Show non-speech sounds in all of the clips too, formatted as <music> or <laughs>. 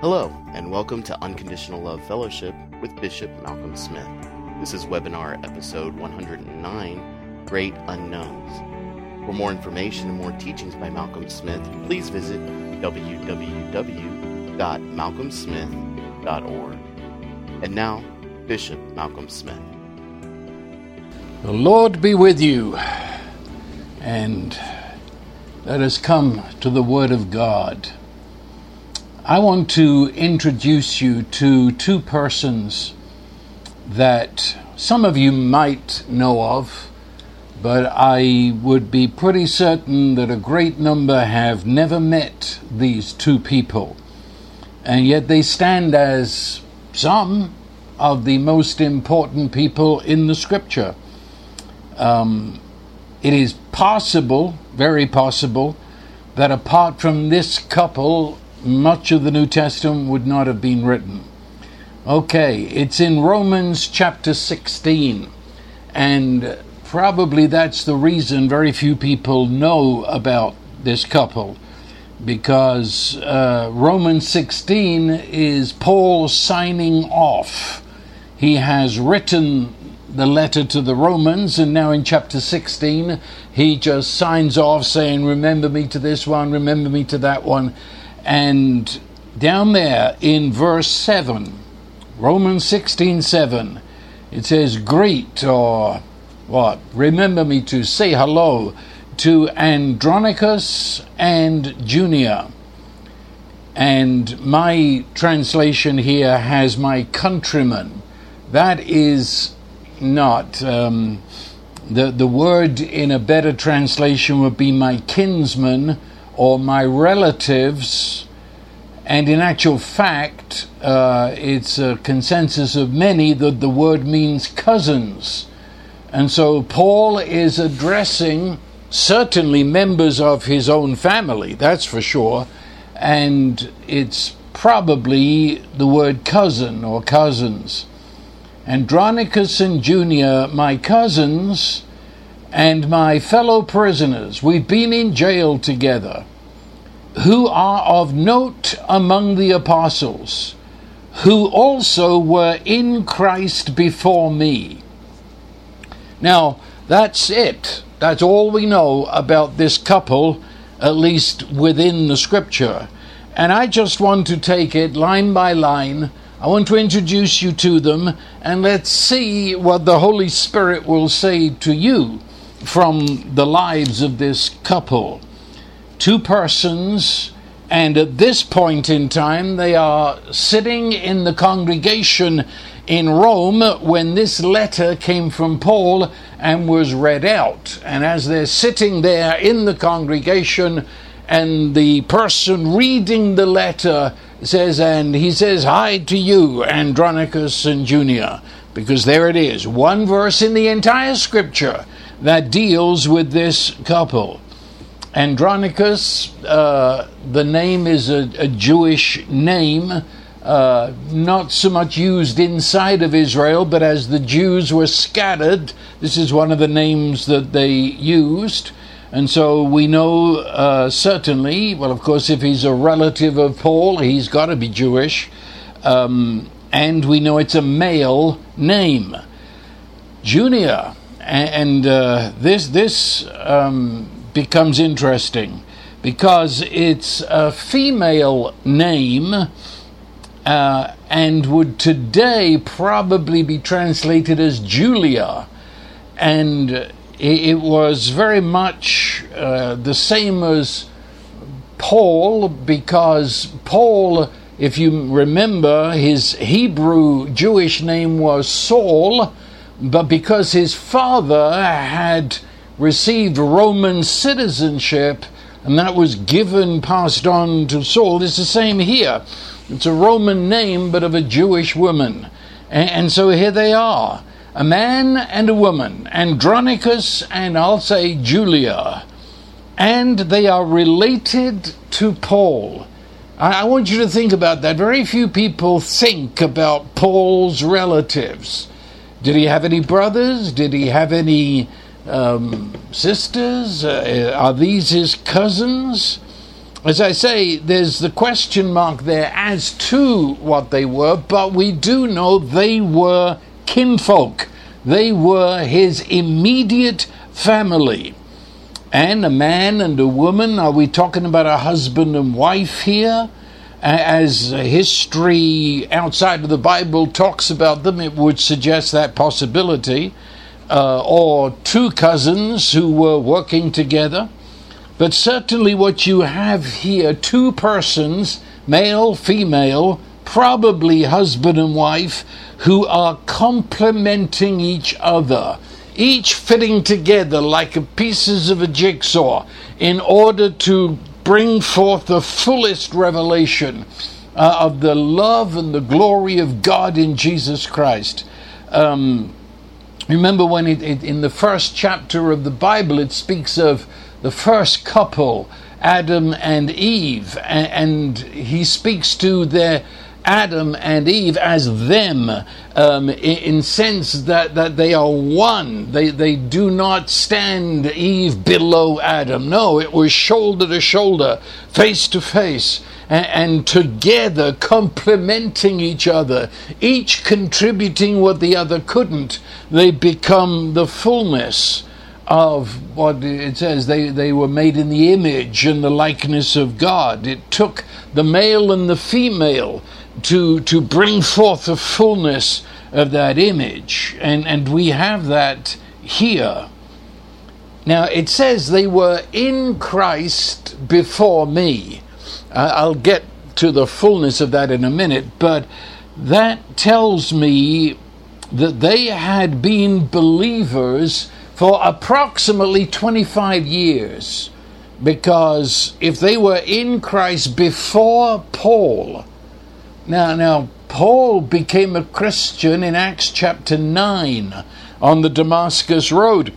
Hello, and welcome to Unconditional Love Fellowship with Bishop Malcolm Smith. This is webinar episode 109 Great Unknowns. For more information and more teachings by Malcolm Smith, please visit www.malcolmsmith.org. And now, Bishop Malcolm Smith. The Lord be with you, and let us come to the Word of God. I want to introduce you to two persons that some of you might know of, but I would be pretty certain that a great number have never met these two people. And yet they stand as some of the most important people in the scripture. Um, it is possible, very possible, that apart from this couple, much of the New Testament would not have been written. Okay, it's in Romans chapter 16, and probably that's the reason very few people know about this couple because uh, Romans 16 is Paul signing off. He has written the letter to the Romans, and now in chapter 16, he just signs off saying, Remember me to this one, remember me to that one. And down there in verse 7, Romans 16 7, it says, Greet or what? Remember me to say hello to Andronicus and Junia. And my translation here has my countrymen. That is not. Um, the, the word in a better translation would be my kinsmen or my relatives, and in actual fact, uh, it's a consensus of many that the word means cousins. And so Paul is addressing certainly members of his own family, that's for sure, and it's probably the word cousin or cousins. Andronicus and Junia, my cousins, and my fellow prisoners, we've been in jail together, who are of note among the apostles, who also were in Christ before me. Now, that's it. That's all we know about this couple, at least within the scripture. And I just want to take it line by line. I want to introduce you to them, and let's see what the Holy Spirit will say to you from the lives of this couple. Two persons, and at this point in time, they are sitting in the congregation in Rome when this letter came from Paul and was read out. And as they're sitting there in the congregation, and the person reading the letter says, and he says, Hi to you, Andronicus and Junia, because there it is, one verse in the entire scripture that deals with this couple. Andronicus, uh, the name is a, a Jewish name, uh, not so much used inside of Israel, but as the Jews were scattered, this is one of the names that they used. And so we know uh, certainly, well, of course, if he's a relative of Paul, he's got to be Jewish. Um, and we know it's a male name. Junia, and uh, this this um, becomes interesting because it's a female name uh, and would today probably be translated as Julia, and it, it was very much uh, the same as Paul because Paul. If you remember, his Hebrew Jewish name was Saul, but because his father had received Roman citizenship and that was given, passed on to Saul, it's the same here. It's a Roman name, but of a Jewish woman. And, and so here they are a man and a woman, Andronicus and I'll say Julia. And they are related to Paul. I, I want you to think about that. Very few people think about Paul's relatives. Did he have any brothers? Did he have any um, sisters? Uh, are these his cousins? as I say, there's the question mark there as to what they were, but we do know they were kinfolk. They were his immediate family. And a man and a woman, are we talking about a husband and wife here? As history outside of the Bible talks about them, it would suggest that possibility. Uh, or two cousins who were working together. But certainly, what you have here two persons, male, female, probably husband and wife, who are complementing each other, each fitting together like pieces of a jigsaw in order to bring forth the fullest revelation uh, of the love and the glory of God in Jesus Christ. Um, remember when it, it, in the first chapter of the Bible it speaks of the first couple, Adam and Eve, and, and he speaks to their Adam and Eve as them um, in, in, sense that, that they are one. They, they do not stand Eve below Adam. No, it was shoulder to shoulder, face to face, and, and together complementing each other, each contributing what the other couldn't. They become the fullness of what it says they, they were made in the image and the likeness of God. It took the male and the female to to bring forth the fullness of that image. And and we have that here. Now it says they were in Christ before me. Uh, I'll get to the fullness of that in a minute, but that tells me that they had been believers for approximately 25 years. Because if they were in Christ before Paul, now, now, Paul became a Christian in Acts chapter 9 on the Damascus Road.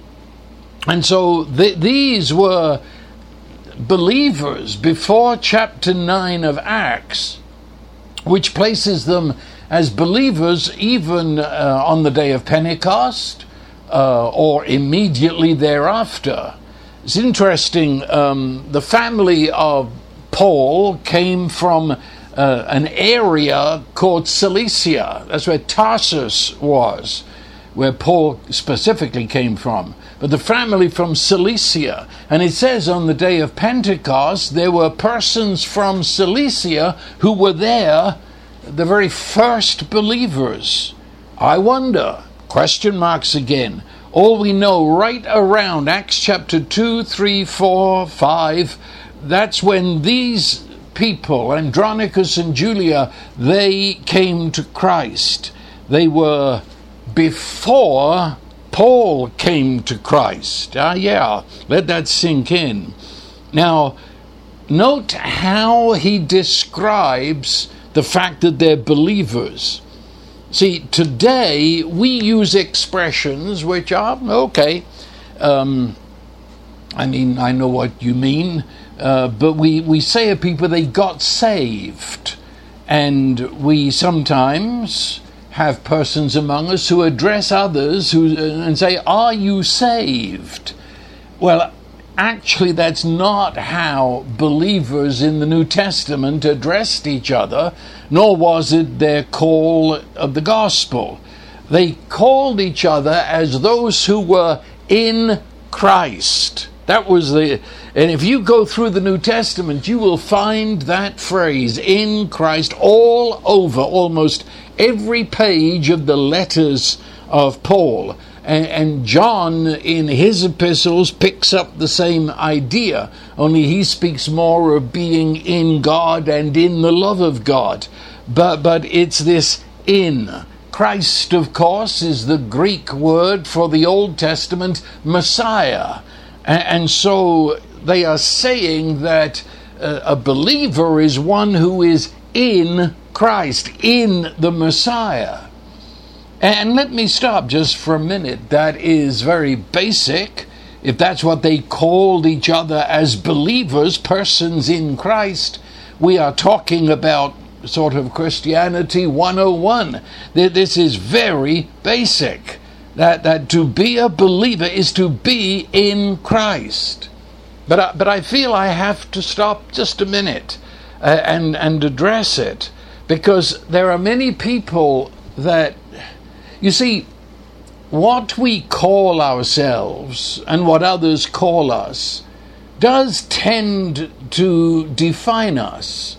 And so th- these were believers before chapter 9 of Acts, which places them as believers even uh, on the day of Pentecost uh, or immediately thereafter. It's interesting, um, the family of Paul came from uh, an area called Cilicia. That's where Tarsus was, where Paul specifically came from. But the family from Cilicia. And it says on the day of Pentecost, there were persons from Cilicia who were there, the very first believers. I wonder Question marks again. All we know right around Acts chapter 2, 3, 4, 5, that's when these people, Andronicus and Julia, they came to Christ. They were before Paul came to Christ. Ah, yeah, let that sink in. Now, note how he describes the fact that they're believers. See, today we use expressions which are okay. Um, I mean, I know what you mean, uh, but we, we say of people they got saved. And we sometimes have persons among us who address others who, and say, Are you saved? Well, actually, that's not how believers in the New Testament addressed each other, nor was it their call of the gospel. They called each other as those who were in Christ. That was the, and if you go through the New Testament, you will find that phrase, in Christ, all over almost every page of the letters of Paul. And, and John, in his epistles, picks up the same idea, only he speaks more of being in God and in the love of God. But, but it's this in. Christ, of course, is the Greek word for the Old Testament Messiah. And, and so they are saying that uh, a believer is one who is in Christ, in the Messiah. And let me stop just for a minute. That is very basic. If that's what they called each other as believers, persons in Christ, we are talking about sort of Christianity 101. This is very basic. That, that to be a believer is to be in Christ. But I, but I feel I have to stop just a minute uh, and and address it because there are many people that you see what we call ourselves and what others call us does tend to define us.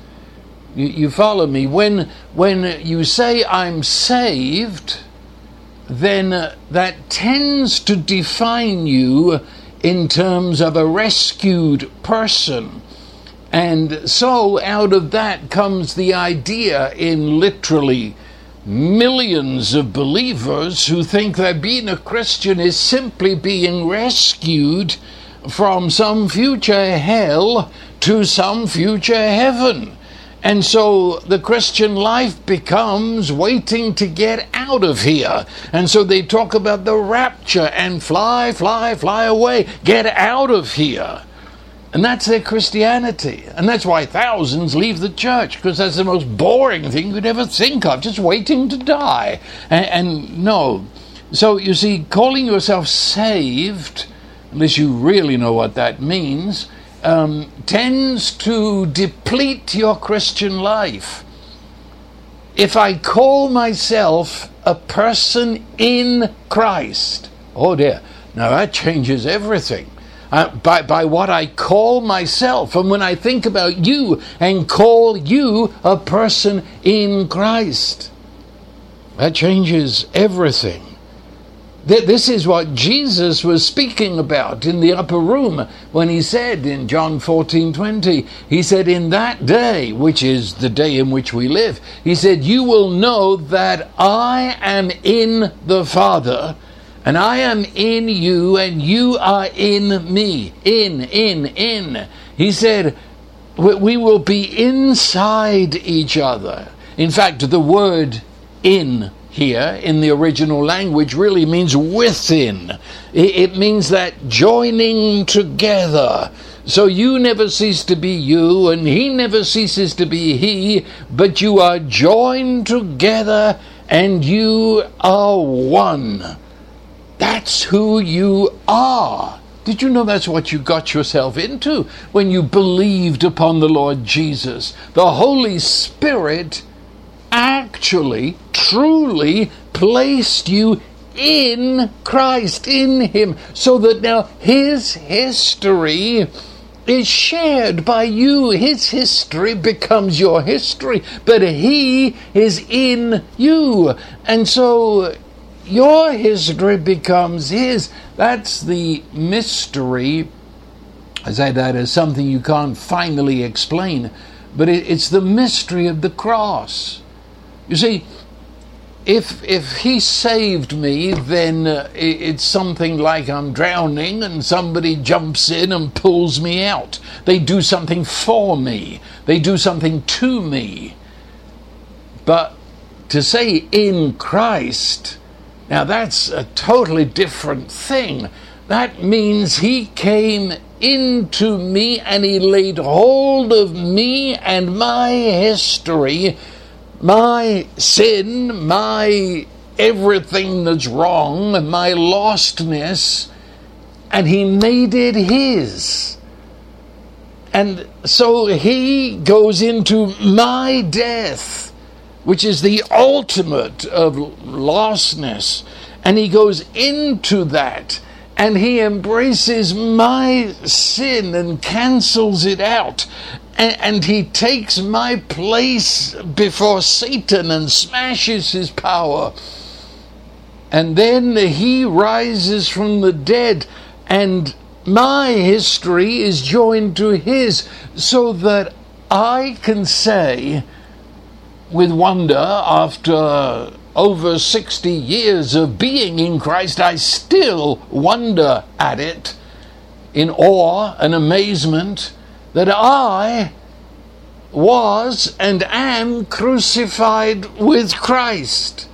You, you, follow me? When, when you say I'm saved, then uh, that tends to define you in terms of a rescued person. And so out of that comes the idea in literally millions of believers who think that being a Christian is simply being rescued from some future hell to some future heaven. And so the Christian life becomes waiting to get out of here. And so they talk about the rapture and fly, fly, fly away, get out of here. And that's their Christianity. And that's why thousands leave the church, because that's the most boring thing you could ever think of, just waiting to die. And, and, no. So you see, calling yourself saved, unless you really know what that means, um, tends to deplete your Christian life. If I call myself a person in Christ, oh dear, now that changes everything uh, by, by what I call myself. And when I think about you and call you a person in Christ, that changes everything. This is what Jesus was speaking about in the upper room when he said in John 14 20, he said, In that day, which is the day in which we live, he said, You will know that I am in the Father and I am in you, and you are in me. In, in, in. He said, we will be inside each other. In fact, the word in here in the original language really means within. It means that joining together. So you never cease to be you, and he never ceases to be he, but you are joined together and you are one. That's who you are. Did you know that's what you got yourself into when you believed upon the Lord Jesus? The Holy Spirit actually, truly placed you in Christ, in Him, so that now His history is shared by you. His history becomes your history, but He is in you. And so your history becomes his. That's the mystery. I say that as something you can't finally explain, but it's the mystery of the cross. You see, if if he saved me, then uh, it, it's something like I'm drowning and somebody jumps in and pulls me out. They do something for me. They do something to me. But to say in Christ now that's a totally different thing. That means he came into me and he laid hold of me and my history, my sin, my everything that's wrong, my lostness, and he made it his. And so he goes into my death which is the ultimate of lostness. And he goes into that and he embraces my sin and cancels it out. And, he takes my place before Satan and smashes his power. And then he rises from the dead, and my history is joined to his, so that I can say, with wonder after over 60 years of being in Christ, I still wonder at it in awe and amazement that I was and am crucified with Christ.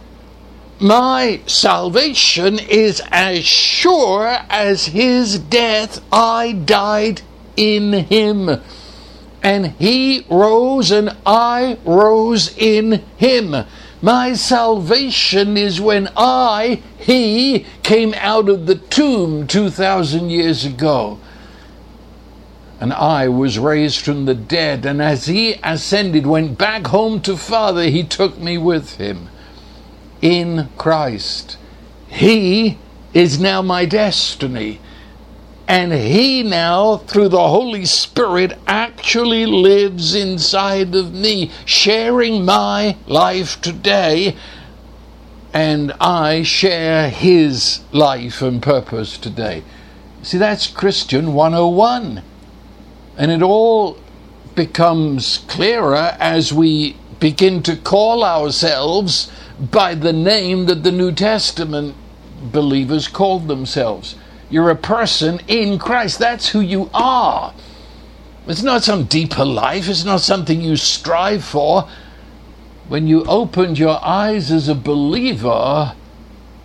My salvation is as sure as his death, I died in him and he rose and I rose in him. My salvation is when I, he, came out of the tomb 2,000 years ago. And I was raised from the dead. And as he ascended, went back home to Father, he took me with him in Christ. He is now my destiny. And he now, through the Holy Spirit, actually lives inside of me, sharing my life today. And I share his life and purpose today. See, that's Christian 101. And it all becomes clearer as we begin to call ourselves by the name that the New Testament believers called themselves. You're a person in Christ. That's who you are. It's not some deeper life, it's not something you strive for. When you opened your eyes as a believer,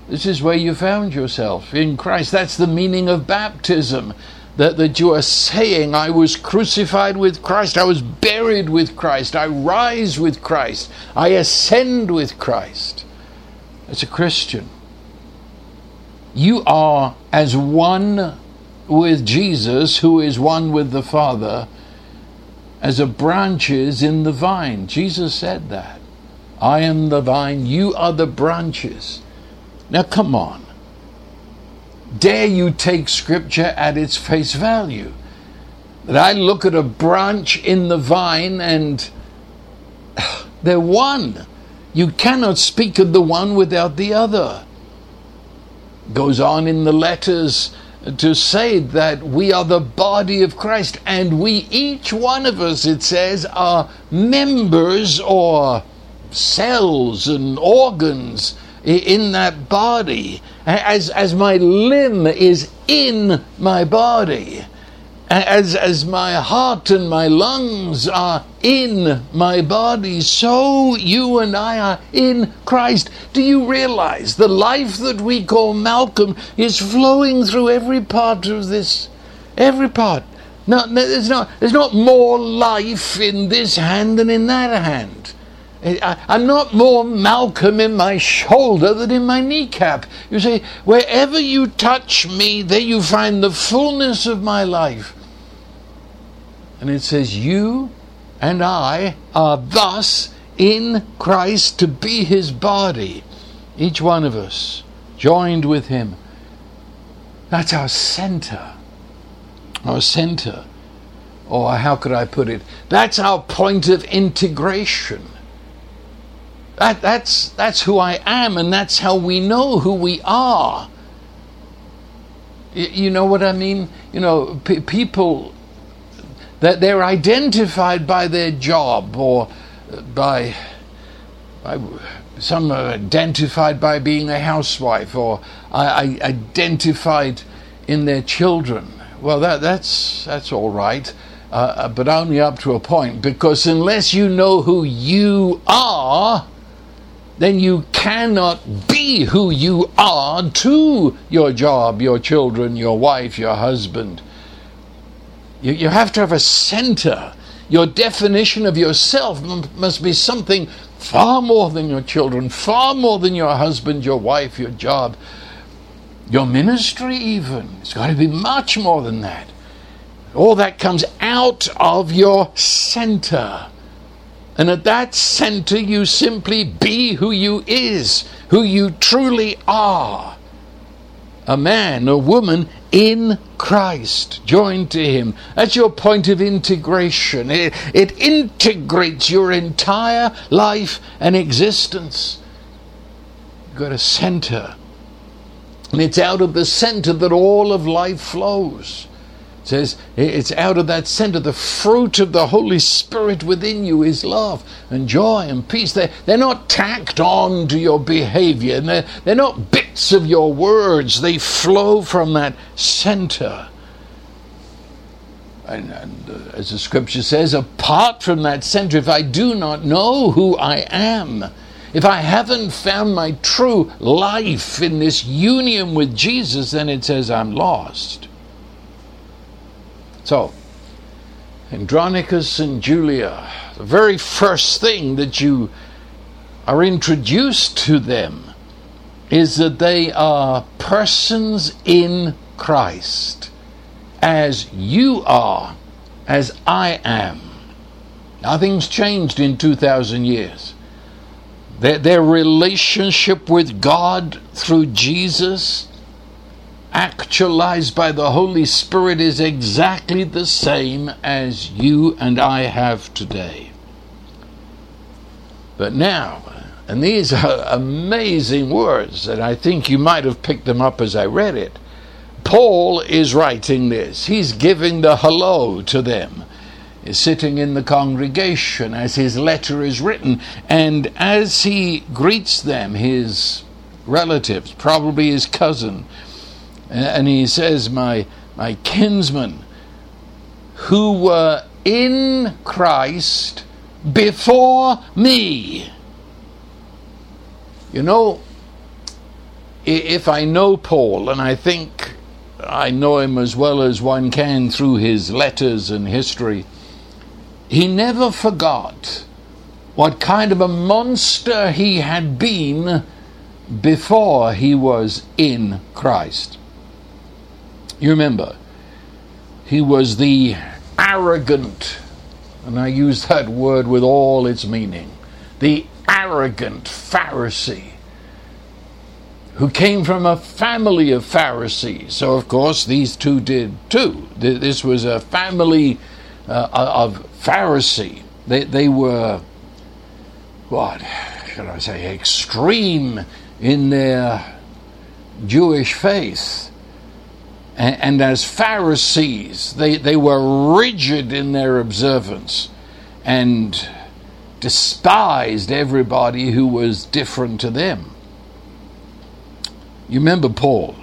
this is where you found yourself in Christ. That's the meaning of baptism that, that you are saying, I was crucified with Christ, I was buried with Christ, I rise with Christ, I ascend with Christ. As a Christian, you are as one with Jesus, who is one with the Father, as a branch is in the vine. Jesus said that. I am the vine, you are the branches. Now, come on dare you take scripture at its face value? That I look at a branch in the vine and <sighs> they're one. You cannot speak of the one without the other. Goes on in the letters to say that we are the body of Christ and we, each one of us, it says, are members or cells and organs in that body, as, as my limb is in my body, as, as my heart and my lungs are in my body, so you and I are in Christ. Do you realize the life that we call Malcolm is flowing through every part of this? Every part. No, there's, not, there's not more life in this hand than in that hand. I'm not more Malcolm in my shoulder than in my kneecap. You see, wherever you touch me, there you find the fullness of my life. And it says, You and I are thus in Christ to be his body, each one of us joined with him. That's our center. Our center. Or how could I put it? That's our point of integration. That, that's, that's who I am, and that's how we know who we are. You, know what I mean? You know, p- people that they're identified by their job or by, by some are identified by being a housewife or I, I identified in their children. Well, that, that's, that's all right, uh, uh but only up to a point because unless you know who you are, then you cannot be who you are to your job, your children, your wife, your husband. You, you have to have a center. Your definition of yourself must be something far more than your children, far more than your husband, your wife, your job, your ministry, even. It's got to be much more than that. All that comes out of your center. And at that center, you simply be who you is, who you truly are. A man, a woman in Christ, joined to Him. That's your point of integration. It, it integrates your entire life and existence. You've got a center. And it's out of the center that all of life flows says it's out of that center. The fruit of the holy spirit within you is love and joy and peace. They're, they're not tacked on to your behavior. And they're, they're not bits of your words. They flow from that center. And, and uh, as the scripture says apart from that center if i do not know who i am if I haven't found my true life in this union with Jesus, then it says I'm lost. So, Andronicus and Julia, the very first thing that you are introduced to them is that they are persons in Christ, as you are as I am. Nothing's changed in 2,000 years. Their, their relationship with God through Jesus, actualized by the Holy Spirit, is exactly the same as you and I have today. But now, and these are amazing words, and I think you might have picked them up as I read it. Paul is writing this. He's giving the hello to them is sitting in the congregation as his letter is written, and as he greets them, his relatives, probably his cousin, and he says, My, my kinsmen, who were in Christ before me. You know, if I know Paul, and I think I know him as well as one can through his letters and history, he never forgot what kind of a monster he had been before he was in Christ. You remember, he was the arrogant, and I use that word with all its meaning, the arrogant Pharisee who came from a family of Pharisees. So, of course, these two did too. This was a family uh, of Pharisee. They, they were, what should I say, extreme in their Jewish faith. And, and as Pharisees, they, they were rigid in their observance and despised everybody who was different to them. You remember Paul?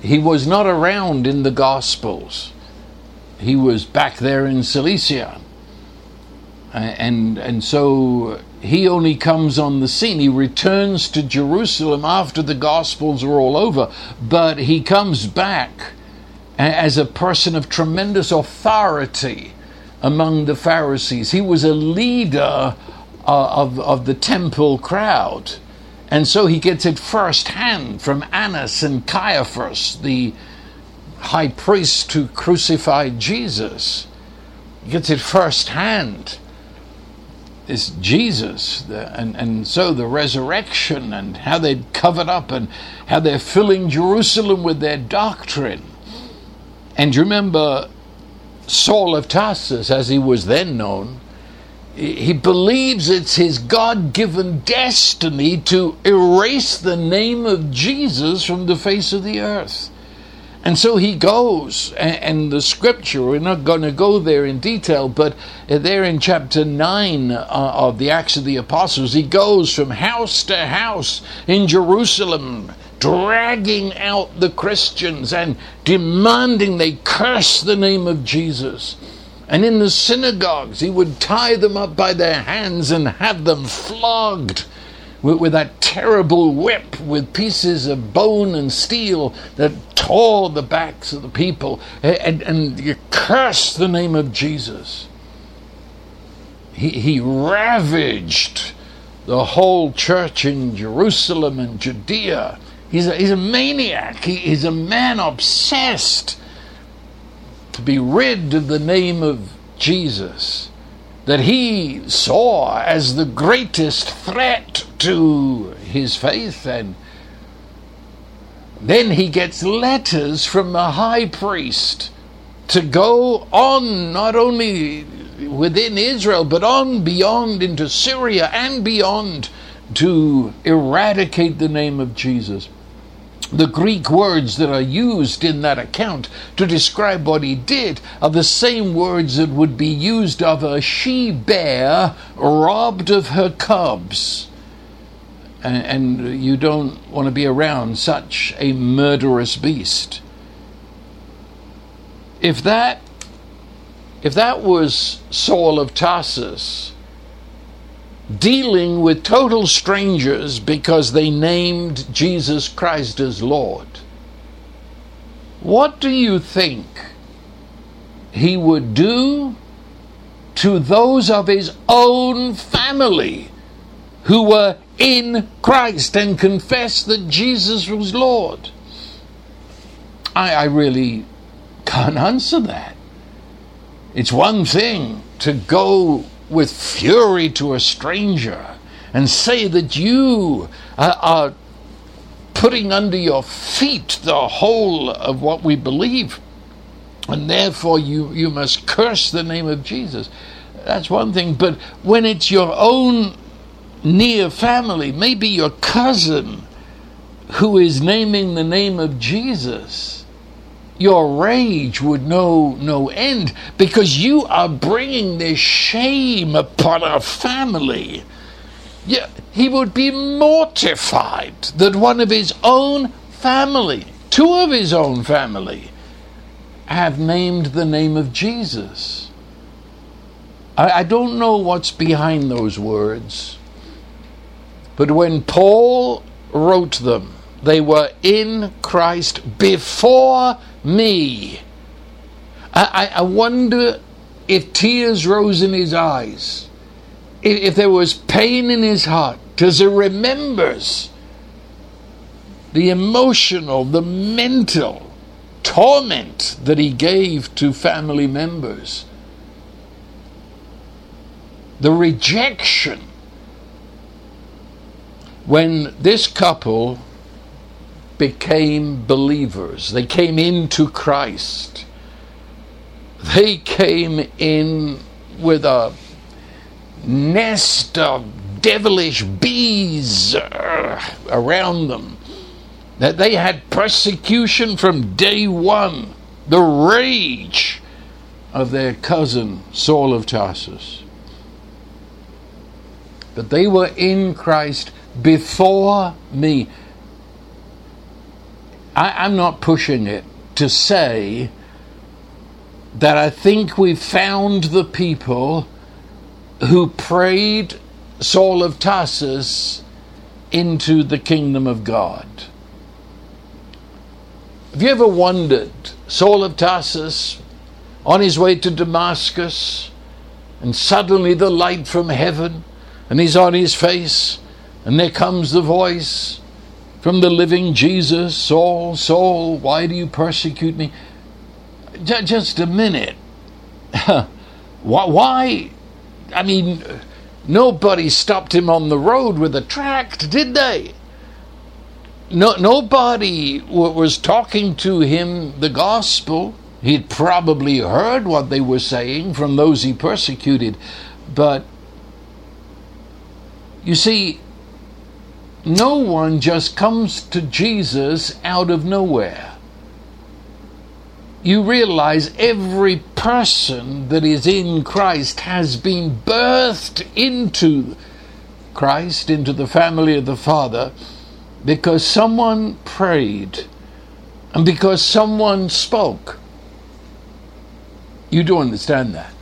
He was not around in the Gospels he was back there in Cilicia. And, and so he only comes on the scene. He returns to Jerusalem after the Gospels are all over, but he comes back as a person of tremendous authority among the Pharisees. He was a leader uh, of, of the temple crowd. And so he gets it firsthand from Annas and Caiaphas, the, high priest who crucified Jesus. He gets it firsthand. It's Jesus, and, and so the resurrection and how they'd covered up and how they're filling Jerusalem with their doctrine. And you remember Saul of Tarsus, as he was then known, he believes it's his God given destiny to erase the name of Jesus from the face of the earth. And so he goes, and, the scripture, we're not going to go there in detail, but there in chapter 9 uh, of the Acts of the Apostles, he goes from house to house in Jerusalem, dragging out the Christians and demanding they curse the name of Jesus. And in the synagogues, he would tie them up by their hands and have them flogged with, with that terrible whip with pieces of bone and steel that tore the backs of the people, and, and you curse the name of Jesus. He, he ravaged the whole church in Jerusalem and Judea. He's a, he's a maniac. He, he's a man obsessed to be rid of the name of Jesus that he saw as the greatest threat to his faith and then he gets letters from the high priest to go on not only within Israel but on beyond into Syria and beyond to eradicate the name of Jesus the Greek words that are used in that account to describe what he did are the same words that would be used of a she bear robbed of her cubs. And, and you don't want to be around such a murderous beast. If that if that was Saul of Tarsus, dealing with total strangers because they named Jesus Christ as Lord. What do you think he would do to those of his own family who were in Christ and confessed that Jesus was Lord? I, I really can't <laughs> answer that. It's one thing to go with fury to a stranger and say that you uh, are putting under your feet the whole of what we believe, and therefore you, you must curse the name of Jesus. That's one thing, but when it's your own near family, maybe your cousin, who is naming the name of Jesus, your rage would know no end because you are bringing this shame upon our family. Yeah, he would be mortified that one of his own family, two of his own family, have named the name of Jesus. I, I don't know what's behind those words, but when Paul wrote them, they were in Christ before me. I, I wonder if tears rose in his eyes, if there was pain in his heart, because he remembers the emotional, the mental torment that he gave to family members, the rejection. When this couple became believers. They came into Christ. They came in with a nest of devilish bees uh, around them. That they had persecution from day one, the rage of their cousin Saul of Tarsus. But they were in Christ before me. I, am not pushing it to say that I think we've found the people who prayed Saul of Tarsus into the kingdom of God. Have you ever wondered, Saul of Tarsus, on his way to Damascus, and suddenly the light from heaven, and he's on his face, and there comes the voice, from the living Jesus, Saul, Saul, why do you persecute me? Just a minute. <laughs> why? I mean, nobody stopped him on the road with a tract, did they? No, nobody was talking to him the gospel. He'd probably heard what they were saying from those he persecuted. But you see, no one just comes to Jesus out of nowhere. You realize every person that is in Christ has been birthed into Christ, into the family of the Father, because someone prayed and because someone spoke. You do understand that.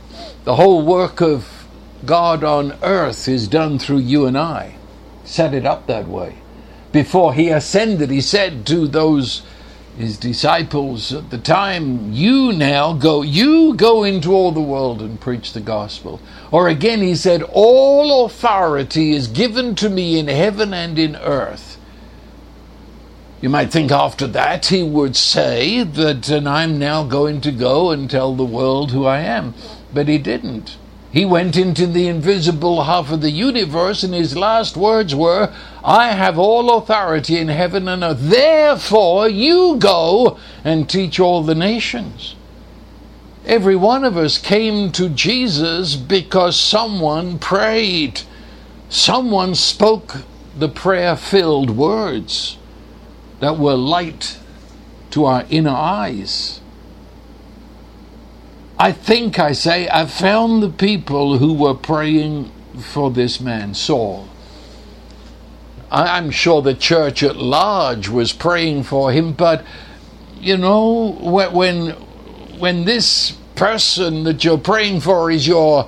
The whole work of God on earth is done through you and I set it up that way. Before he ascended, he said to those his disciples at the time, You now go, you go into all the world and preach the gospel. Or again, he said, All authority is given to me in heaven and in earth. You might think after that he would say that, and I'm now going to go and tell the world who I am. But he didn't. He went into the invisible half of the universe, and his last words were, I have all authority in heaven and earth. Therefore, you go and teach all the nations. Every one of us came to Jesus because someone prayed. Someone spoke the prayer filled words that were light to our inner eyes. I think I say I found the people who were praying for this man, Saul. I'm sure the church at large was praying for him, but you know, when when this person that you're praying for is your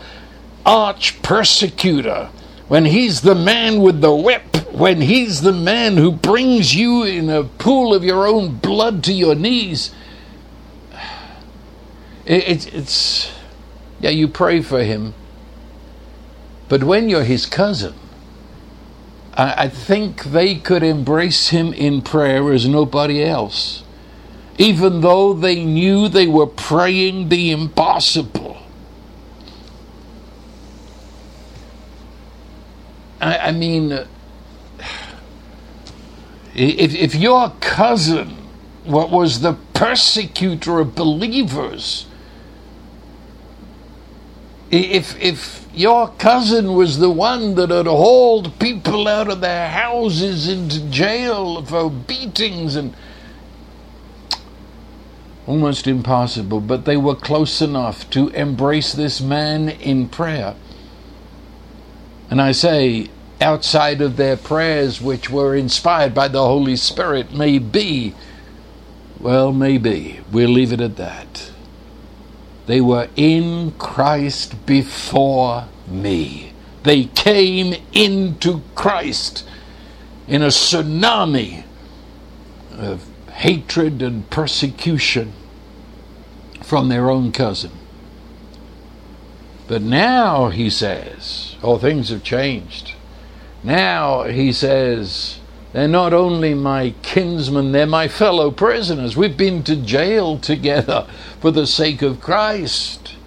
arch persecutor, when he's the man with the whip, when he's the man who brings you in a pool of your own blood to your knees, it, it, it's, yeah, you pray for him. But when you're his cousin, I, I think they could embrace him in prayer as nobody else, even though they knew they were praying the impossible. I, I mean, if, if your cousin what was the persecutor of believers if if your cousin was the one that had hauled people out of their houses into jail for beatings and almost impossible, but they were close enough to embrace this man in prayer. And I say, outside of their prayers, which were inspired by the Holy Spirit, may be, well, maybe, we'll leave it at that. They were in Christ before me. They came into Christ in a tsunami of hatred and persecution from their own cousin. But now, he says, all things have changed. Now, he says, they're not only my kinsmen, they're my fellow prisoners. We've been to jail together for the sake of Christ.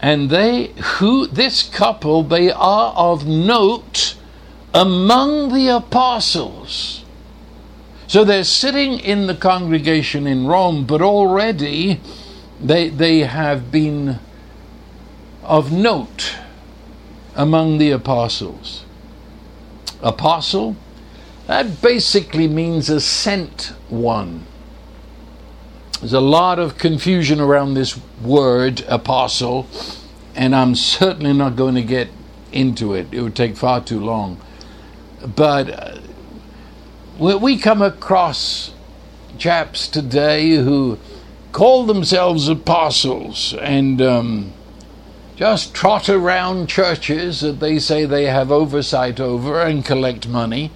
And they, who, this couple, they are of note among the apostles. So they're sitting in the congregation in Rome, but already they, they have been of note among the apostles. Apostle that basically means a sent one. There's a lot of confusion around this word, apostle, and I'm certainly not going to get into it. It would take far too long. But uh, we come across chaps today who call themselves apostles and um, just trot around churches that they say they have oversight over and collect money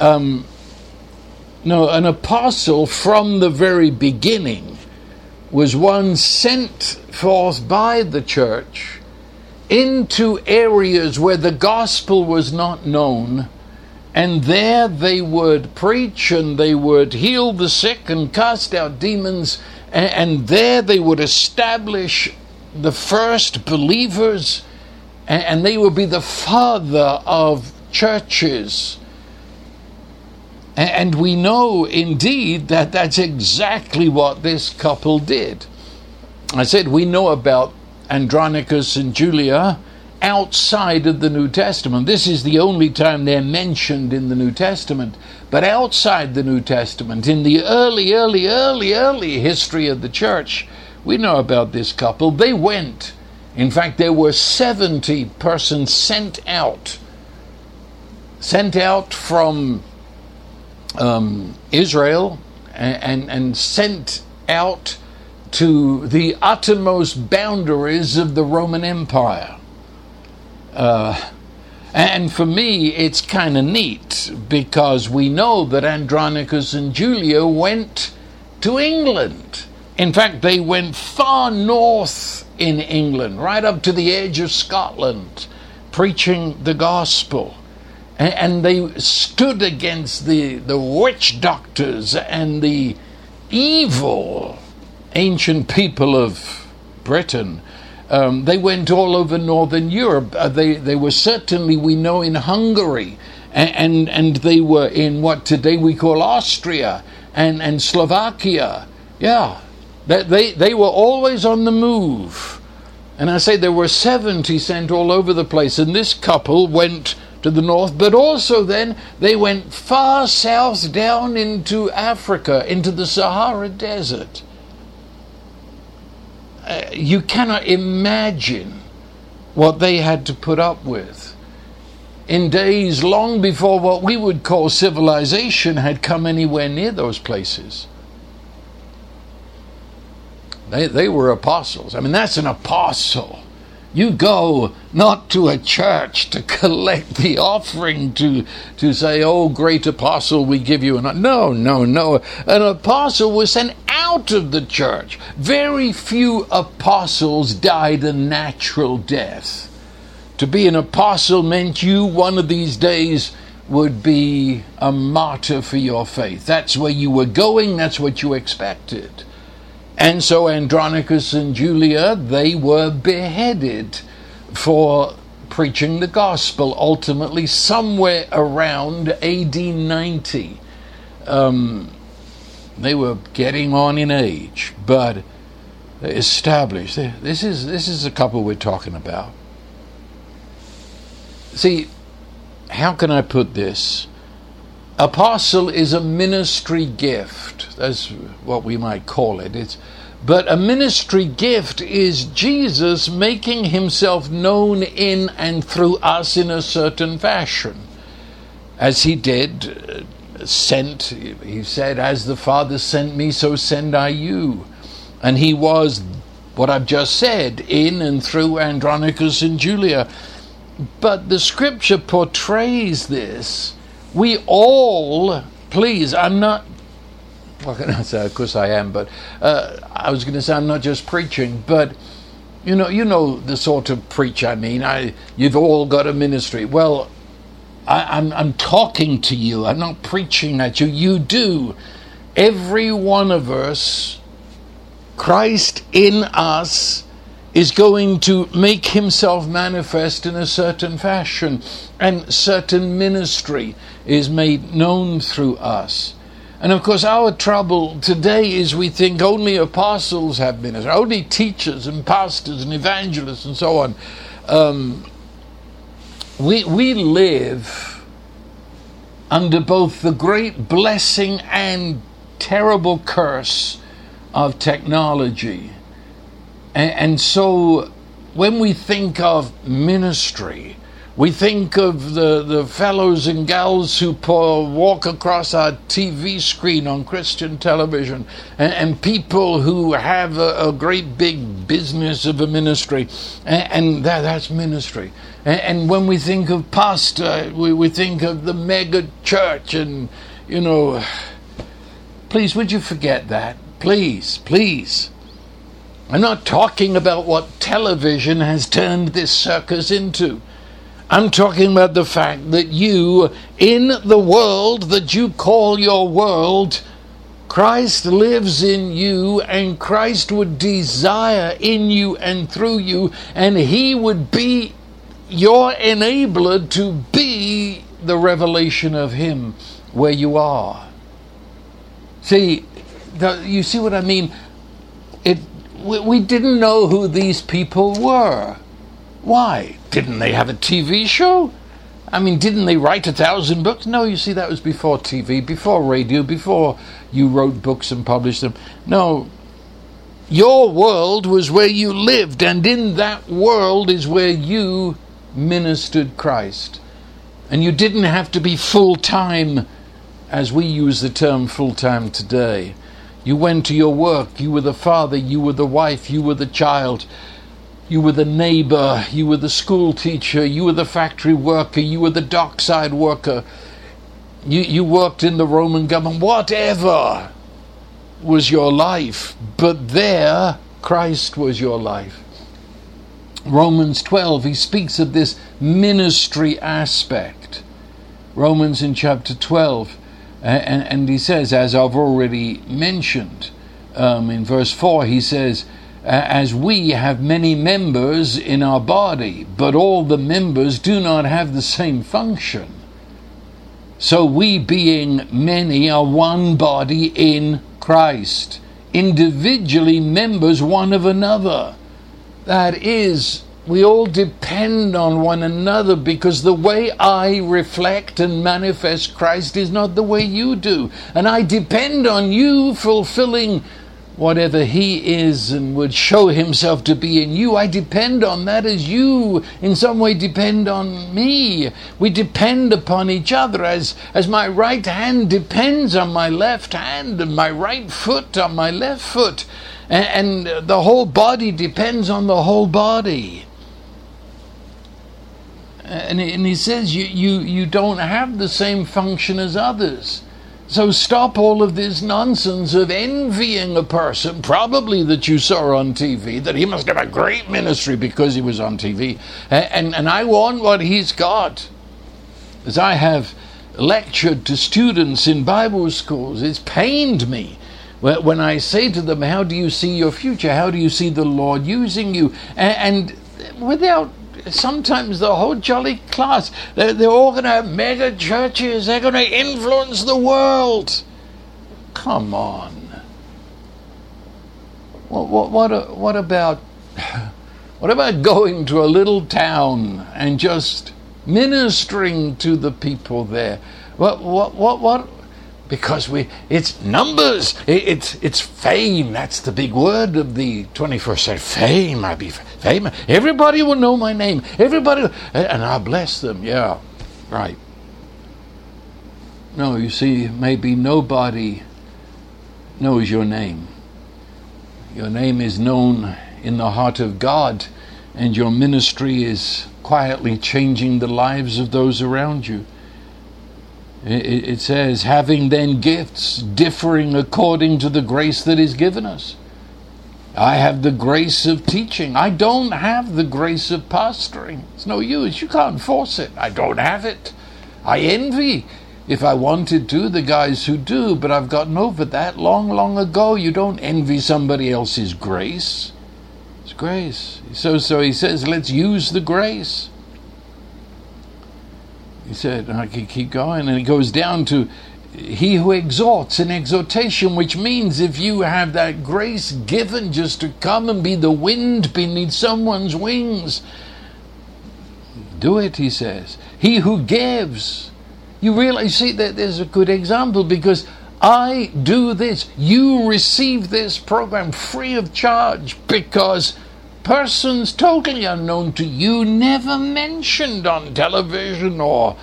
um, no, an apostle from the very beginning was one sent forth by the church into areas where the gospel was not known. And there they would preach and they would heal the sick and cast out demons. And, and there they would establish the first believers. And, and they would be the father of churches and we know indeed that that's exactly what this couple did. I said we know about Andronicus and Julia outside of the New Testament. This is the only time they're mentioned in the New Testament. But outside the New Testament, in the early, early, early, early history of the church, we know about this couple. They went. In fact, there were 70 persons sent out. Sent out from um, Israel and, and, and sent out to the uttermost boundaries of the Roman Empire. Uh, and for me, it's kind of neat because we know that Andronicus and Julia went to England. In fact, they went far north in England, right up to the edge of Scotland, preaching the gospel and, they stood against the, the witch doctors and the evil ancient people of Britain. Um, they went all over Northern Europe. Uh, they, they were certainly, we know, in Hungary, and, and, and they were in what today we call Austria and, and Slovakia. Yeah, they, they, they were always on the move. And I say there were 70 sent all over the place, and this couple went to the north, but also then they went far south down into Africa, into the Sahara Desert. Uh, you cannot imagine what they had to put up with in days long before what we would call civilization had come anywhere near those places. They, they were apostles. I mean, that's an apostle. You go not to a church to <laughs> collect the offering to, to say, Oh, great apostle, we give you an. No, no, no. An apostle was sent out of the church. Very few apostles died a natural death. To be an apostle meant you one of these days would be a martyr for your faith. That's where you were going, that's what you expected. And so Andronicus and Julia, they were beheaded for preaching the gospel ultimately somewhere around AD 90. Um, they were getting on in age, but established. This is this is the couple we're talking about. See, how can I put this? Apostle is a ministry gift. That's what we might call it. It's but a ministry gift is Jesus making himself known in and through us in a certain fashion. As he did, uh, sent, he said, As the Father sent me, so send I you. And he was what I've just said in and through Andronicus and Julia. But the scripture portrays this. We all, please, I'm not what <laughs> can I say? Of course I am, but uh, I was going to say I'm not just preaching, but you know, you know the sort of preach I mean. I, you've all got a ministry. Well, I, I'm, I'm talking to you. I'm not preaching at you. You do. Every one of us, Christ in us, is going to make himself manifest in a certain fashion, and certain ministry is made known through us. And of course, our trouble today is we think only apostles have ministry, only teachers and pastors and evangelists and so on. Um, we, we live under both the great blessing and terrible curse of technology. And, and so when we think of ministry, we think of the, the fellows and gals who walk across our TV screen on Christian television and, and people who have a, a, great big business of a ministry, and, and that, that's ministry. And, and, when we think of pastor, we, we think of the mega church, and you know, please, would you forget that? Please, please. I'm not talking about what television has turned this circus into. I'm talking about the fact that you, in the world that you call your world, Christ lives in you, and Christ would desire in you and through you, and He would be your enabler to be the revelation of Him where you are. See, the, you see what I mean? It, we, we didn't know who these people were. Why? Didn't they have a TV show? I mean, didn't they write a thousand books? No, you see, that was before TV, before radio, before you wrote books and published them. No, your world was where you lived, and in that world is where you ministered Christ. And you didn't have to be full time, as we use the term full time today. You went to your work, you were the father, you were the wife, you were the child you were the neighbor, you were the school teacher, you were the factory worker, you were the dockside worker, you, you worked in the Roman government, whatever was your life, but there Christ was your life. Romans 12, he speaks of this ministry aspect. Romans in chapter 12, and, and he says, as I've already mentioned, um, in verse 4, he says, as we have many members in our body, but all the members do not have the same function. So we, being many, are one body in Christ, individually members one of another. That is, we all depend on one another because the way I reflect and manifest Christ is not the way you do. And I depend on you fulfilling whatever He is and would show Himself to be in you. I depend on that as you in some way depend on me. We depend upon each other as, as my right hand depends on my left hand and my right foot on my left foot. And, and the whole body depends on the whole body. And, and he says you, you, you don't have the same function as others. So stop all of this nonsense of envying a person, probably that you saw on TV, that he must have a great ministry because he was on TV. And, and, I want what he's got. As I have lectured to students in Bible schools, it's pained me when I say to them, How do you see your future? How do you see the Lord using you? And without sometimes the whole jolly class, they're, they're all going to have mega churches, they're going to influence the world. Come on. What, what, what, what about <laughs> what about going to a little town and just ministering to the people there? What, what, what, what? Because we, it's numbers, it, it's, it's fame. That's the big word of the 21st century. Fame, I be famous. Everybody will know my name. Everybody, eh, and I bless them. Yeah, right. No, you see, maybe nobody knows your name. Your name is known in the heart of God, and your ministry is quietly changing the lives of those around you. It, says, having then gifts differing according to the grace that is given us. I have the grace of teaching. I don't have the grace of pastoring. It's no use. You can't force it. I don't have it. I envy, if I wanted to, the guys who do, but I've gotten over that long, long ago. You don't envy somebody else's grace It's grace. So, so he says, let's use the grace. He said, I can keep going, and it goes down to he who exhorts an exhortation, which means if you have that grace given just to come and be the wind beneath someone's wings, do it, he says. He who gives. You realize, see, that there's a good example because I do this. You receive this program free of charge because persons totally unknown to you, never mentioned on television or.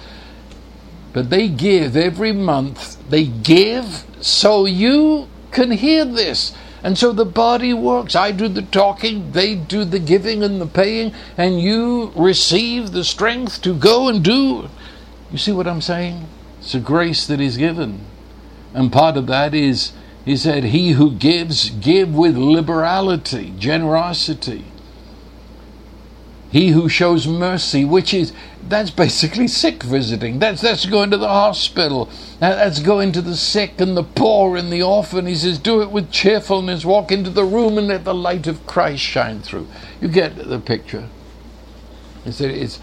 But they give every month, they give so you can hear this. And so the body works. I do the talking, they do the giving and the paying, and you receive the strength to go and do. You see what I'm saying? It's a grace that is given. And part of that is, he said, He who gives, give with liberality, generosity. He who shows mercy, which is that's basically sick visiting. That's that's going to the hospital. That's going to the sick and the poor and the orphan. He says, do it with cheerfulness. Walk into the room and let the light of Christ shine through. You get the picture. It's, it's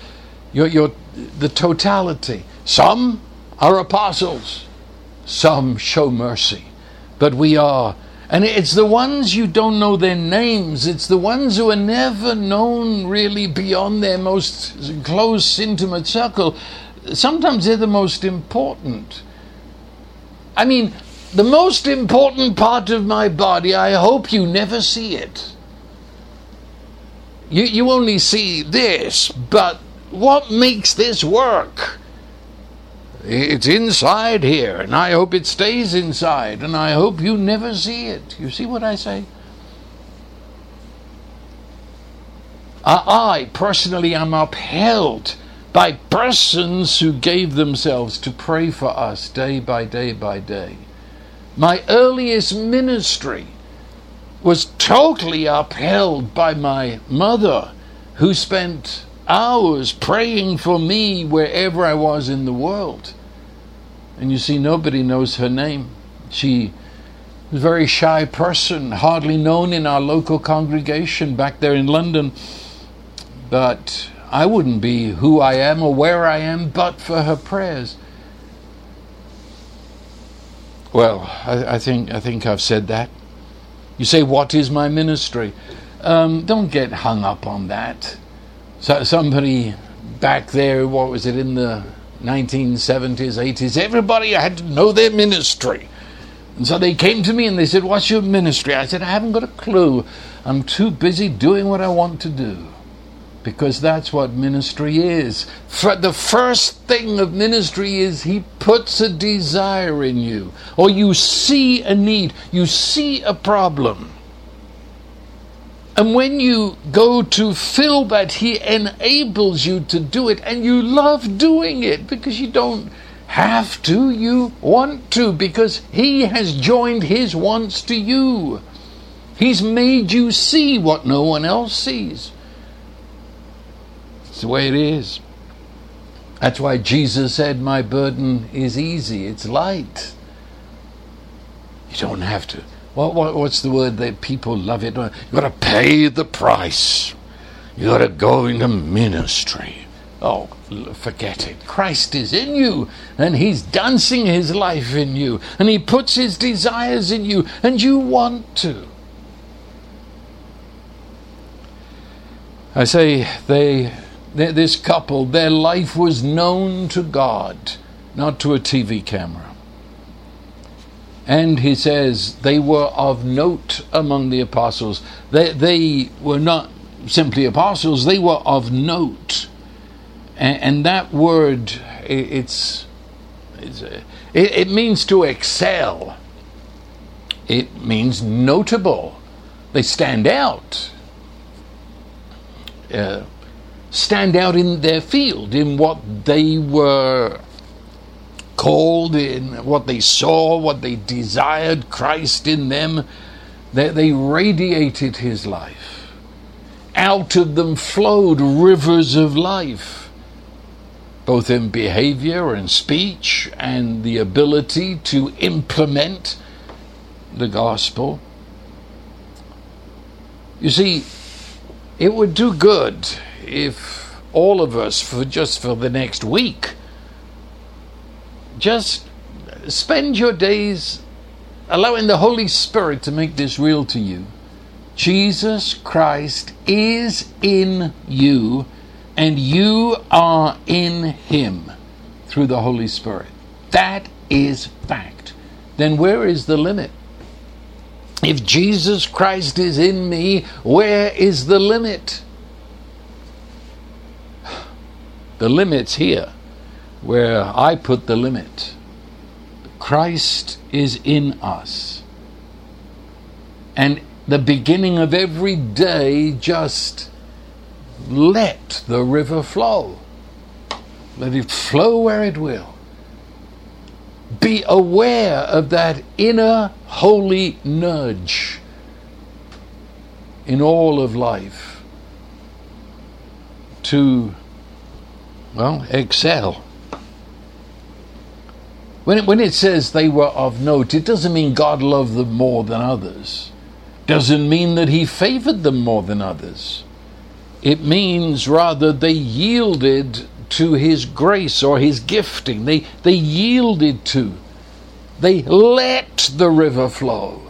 your, your, the totality. Some are apostles. Some show mercy. But we are and it's the ones you don't know their names, it's the ones who are never known really beyond their most close, intimate circle. Sometimes they're the most important. I mean, the most important part of my body, I hope you never see it. You, you only see this, but what makes this work? It's inside here, and I hope it stays inside, and I hope you never see it. You see what I say? I personally am upheld by persons who gave themselves to pray for us day by day by day. My earliest ministry was totally upheld by my mother, who spent hours praying for me wherever I was in the world. And you see, nobody knows her name. She was a very shy person, hardly known in our local congregation back there in London. But I wouldn't be who I am or where I am but for her prayers. Well, I, I think I think I've said that. You say, "What is my ministry?" Um, don't get hung up on that. So somebody back there, what was it in the 1970s, 80s? Everybody had to know their ministry. And so they came to me and they said, What's your ministry? I said, I haven't got a clue. I'm too busy doing what I want to do. Because that's what ministry is. For the first thing of ministry is he puts a desire in you, or you see a need, you see a problem. And when you go to fill that, He enables you to do it, and you love doing it because you don't have to, you want to, because He has joined His wants to you. He's made you see what no one else sees. It's the way it is. That's why Jesus said, My burden is easy, it's light. You don't have to what, what, what's the word that people love it? You've got to pay the price. You've got to go into ministry. Oh, forget it. Christ is in you, and He's dancing His life in you, and He puts His desires in you, and you want to. I say, they, they, this couple, their life was known to God, not to a TV camera. And he says they were of note among the apostles. They, they were not simply apostles, they were of note. And, and that word, it, it's, it's it, it means to excel, it means notable. They stand out. Uh, stand out in their field, in what they were called, in what they saw, what they desired, Christ in them. They, they radiated his life. Out of them flowed rivers of life, both in behavior and speech, and the ability to implement the gospel. You see, it would do good if all of us, for just for the next week, just spend your days allowing the Holy Spirit to make this real to you. Jesus Christ is in you, and you are in Him through the Holy Spirit. That is fact. Then where is the limit? If Jesus Christ is in me, where is the limit? <sighs> The limit's here, where I put the limit. Christ is in us. And the beginning of every day, just let the river flow. Let it flow where it will be aware of that inner holy nudge in all of life to, well, excel. When it, when it says they were of note, it doesn't mean God loved them more than others. Doesn't mean that He favored them more than others. It means rather they yielded to his grace or his gifting. They, they yielded to. They let the river flow.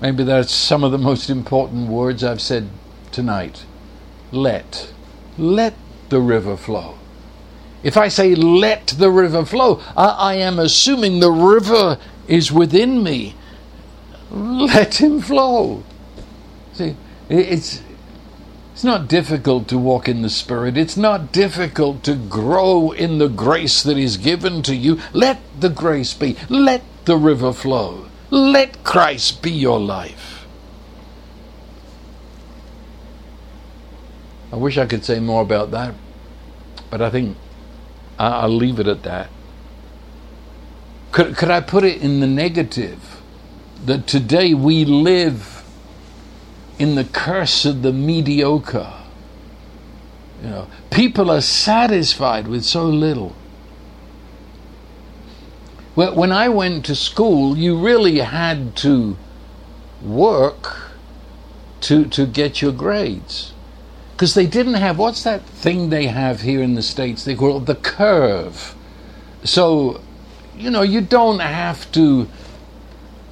Maybe that's some of the most important words I've said tonight. Let. Let the river flow. If I say let the river flow, I, I am assuming the river is within me. Let him flow. See, it's it's not difficult to walk in the Spirit. It's not difficult to grow in the grace that is given to you. Let the grace be. Let the river flow. Let Christ be your life. I wish I could say more about that, but I think I'll leave it at that. Could, could I put it in the negative? That today we live in the curse of the mediocre. You know, people are satisfied with so little. When I went to school, you really had to work to to get your grades because they didn't have what's that thing they have here in the states they call it the curve so you know you don't have to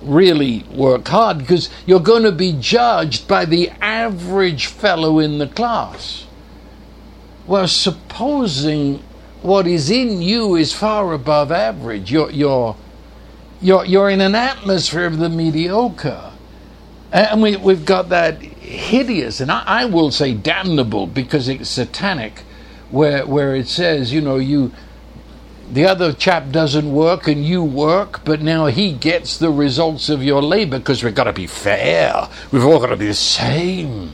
really work hard because you're going to be judged by the average fellow in the class. Well, supposing what is in you is far above average, you're, you're, you're, you're in an atmosphere of the mediocre. And we, we've got that hideous, and I, I will say damnable because it's satanic, where, where it says, you know, you the other chap doesn't work and you work, but now he gets the results of your labor because we've got to be fair. We've all got to be the same.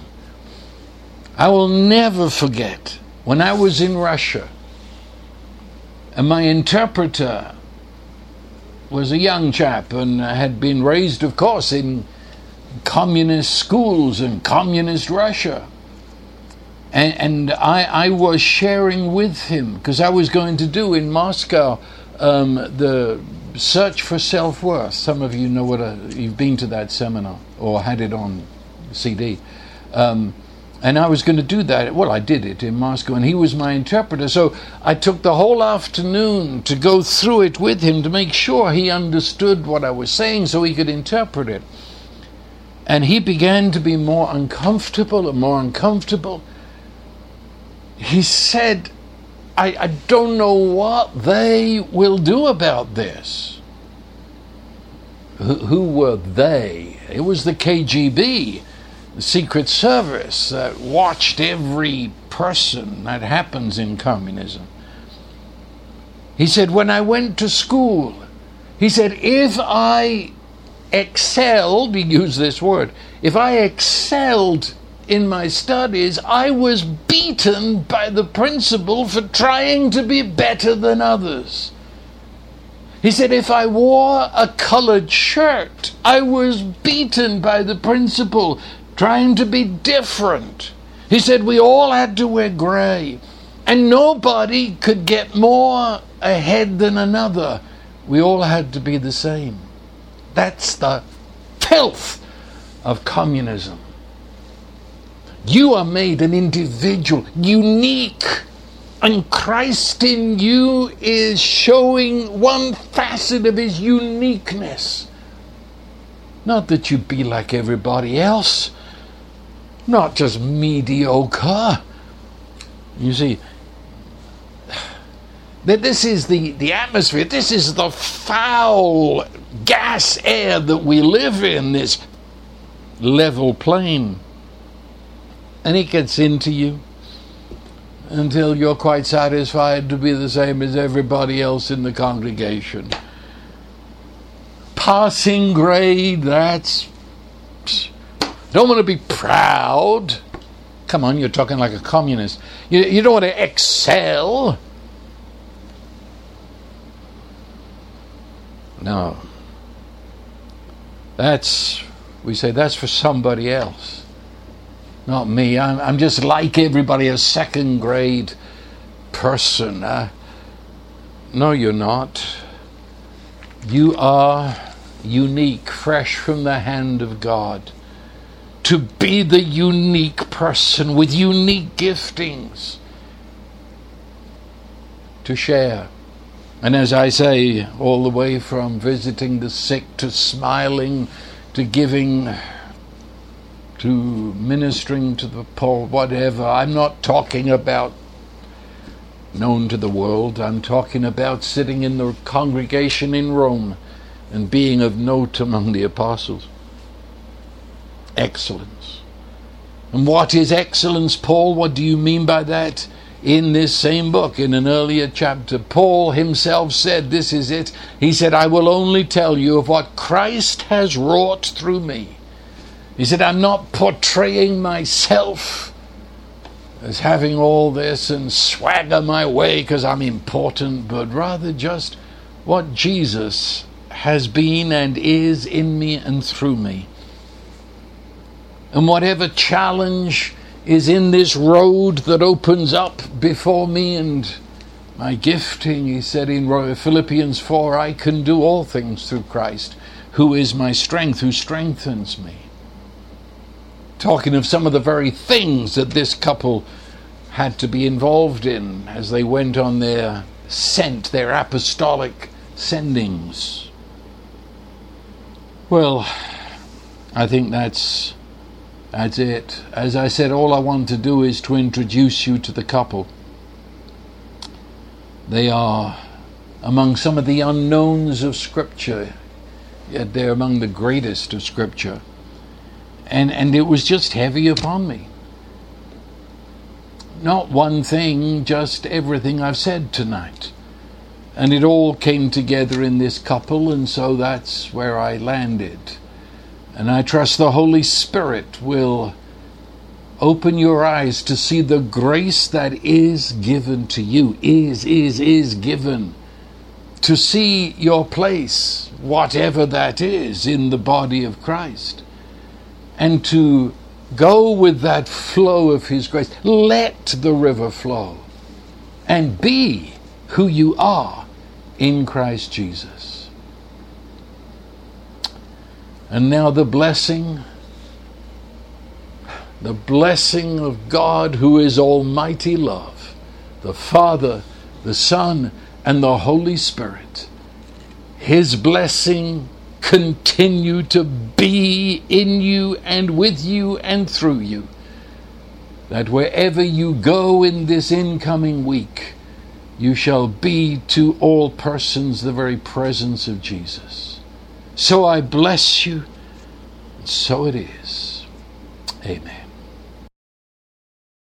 I will never forget when I was in Russia and my interpreter was a young chap and had been raised, of course, in communist schools and communist Russia and, and I, I was sharing with him because I was going to do in Moscow um, the search for self worth. Some of you know what a, you've been to that seminar or had it on CD. Um, And I was going to do that. Well, I did it in Moscow, and he was my interpreter. So I took the whole afternoon to go through it with him to make sure he understood what I was saying so he could interpret it. And he began to be more uncomfortable and more uncomfortable. He said, I, I don't know what they will do about this. Who, who were they? It was the KGB, the Secret Service, that watched every person that happens in communism. He said, When I went to school, he said, if I excelled, he used this word, if I excelled in my studies, I was beaten by the principal for trying to be better than others. He said, if I wore a colored shirt, I was beaten by the principal trying to be different. He said, we all had to wear gray, and nobody could get more ahead than another. We all had to be the same. That's the filth of communism. You are made an individual, unique. And Christ in you is showing one facet of his uniqueness. Not that you be like everybody else, not just mediocre. You see, that this is the, the atmosphere, this is the foul gas air that we live in, this level plane and it gets into you until you're quite satisfied to be the same as everybody else in the congregation. Passing grade, that's. Don't want to be proud. Come on, you're talking like a communist. You, you don't want to excel. No. That's, we say, that's for somebody else. Not me. I'm, I'm just like everybody, a second grade person. Uh, no, you're not. You are unique, fresh from the hand of God. To be the unique person with unique giftings to share. And as I say, all the way from visiting the sick to smiling to giving to ministering to the poor, whatever. I'm not talking about known to the world. I'm talking about sitting in the congregation in Rome and being of note among the apostles. Excellence. And what is excellence, Paul? What do you mean by that? In this same book, in an earlier chapter, Paul himself said, This is it. He said, I will only tell you of what Christ has wrought through me he said, I'm not portraying myself as having all this and swagger my way because I'm important, but rather just what Jesus has been and is in me and through me. And whatever challenge is in this road that opens up before me and my gifting, he said in Philippians 4, I can do all things through Christ, who is my strength, who strengthens me talking of some of the very things that this couple had to be involved in as they went on their sent, their apostolic sendings. Well, I think that's that's it. As I said, all I want to do is to introduce you to the couple. They are among some of the unknowns of Scripture, yet they're among the greatest of Scripture and and it was just heavy upon me. Not one thing, just everything I've said tonight. And it all came together in this couple, and so that's where I landed. And I trust the Holy Spirit will open your eyes to see the grace that is given to you, is, is, is given. To see your place, whatever that is, in the body of Christ and to go with that flow of His grace. Let the river flow and be who you are in Christ Jesus. And now the blessing the blessing of God, who is Almighty Love, the Father, the Son, and the Holy Spirit, His blessing continue to be in you and with you and through you. That wherever you go in this incoming week, you shall be to all persons the very presence of Jesus. So I bless you, and so it is. Amen.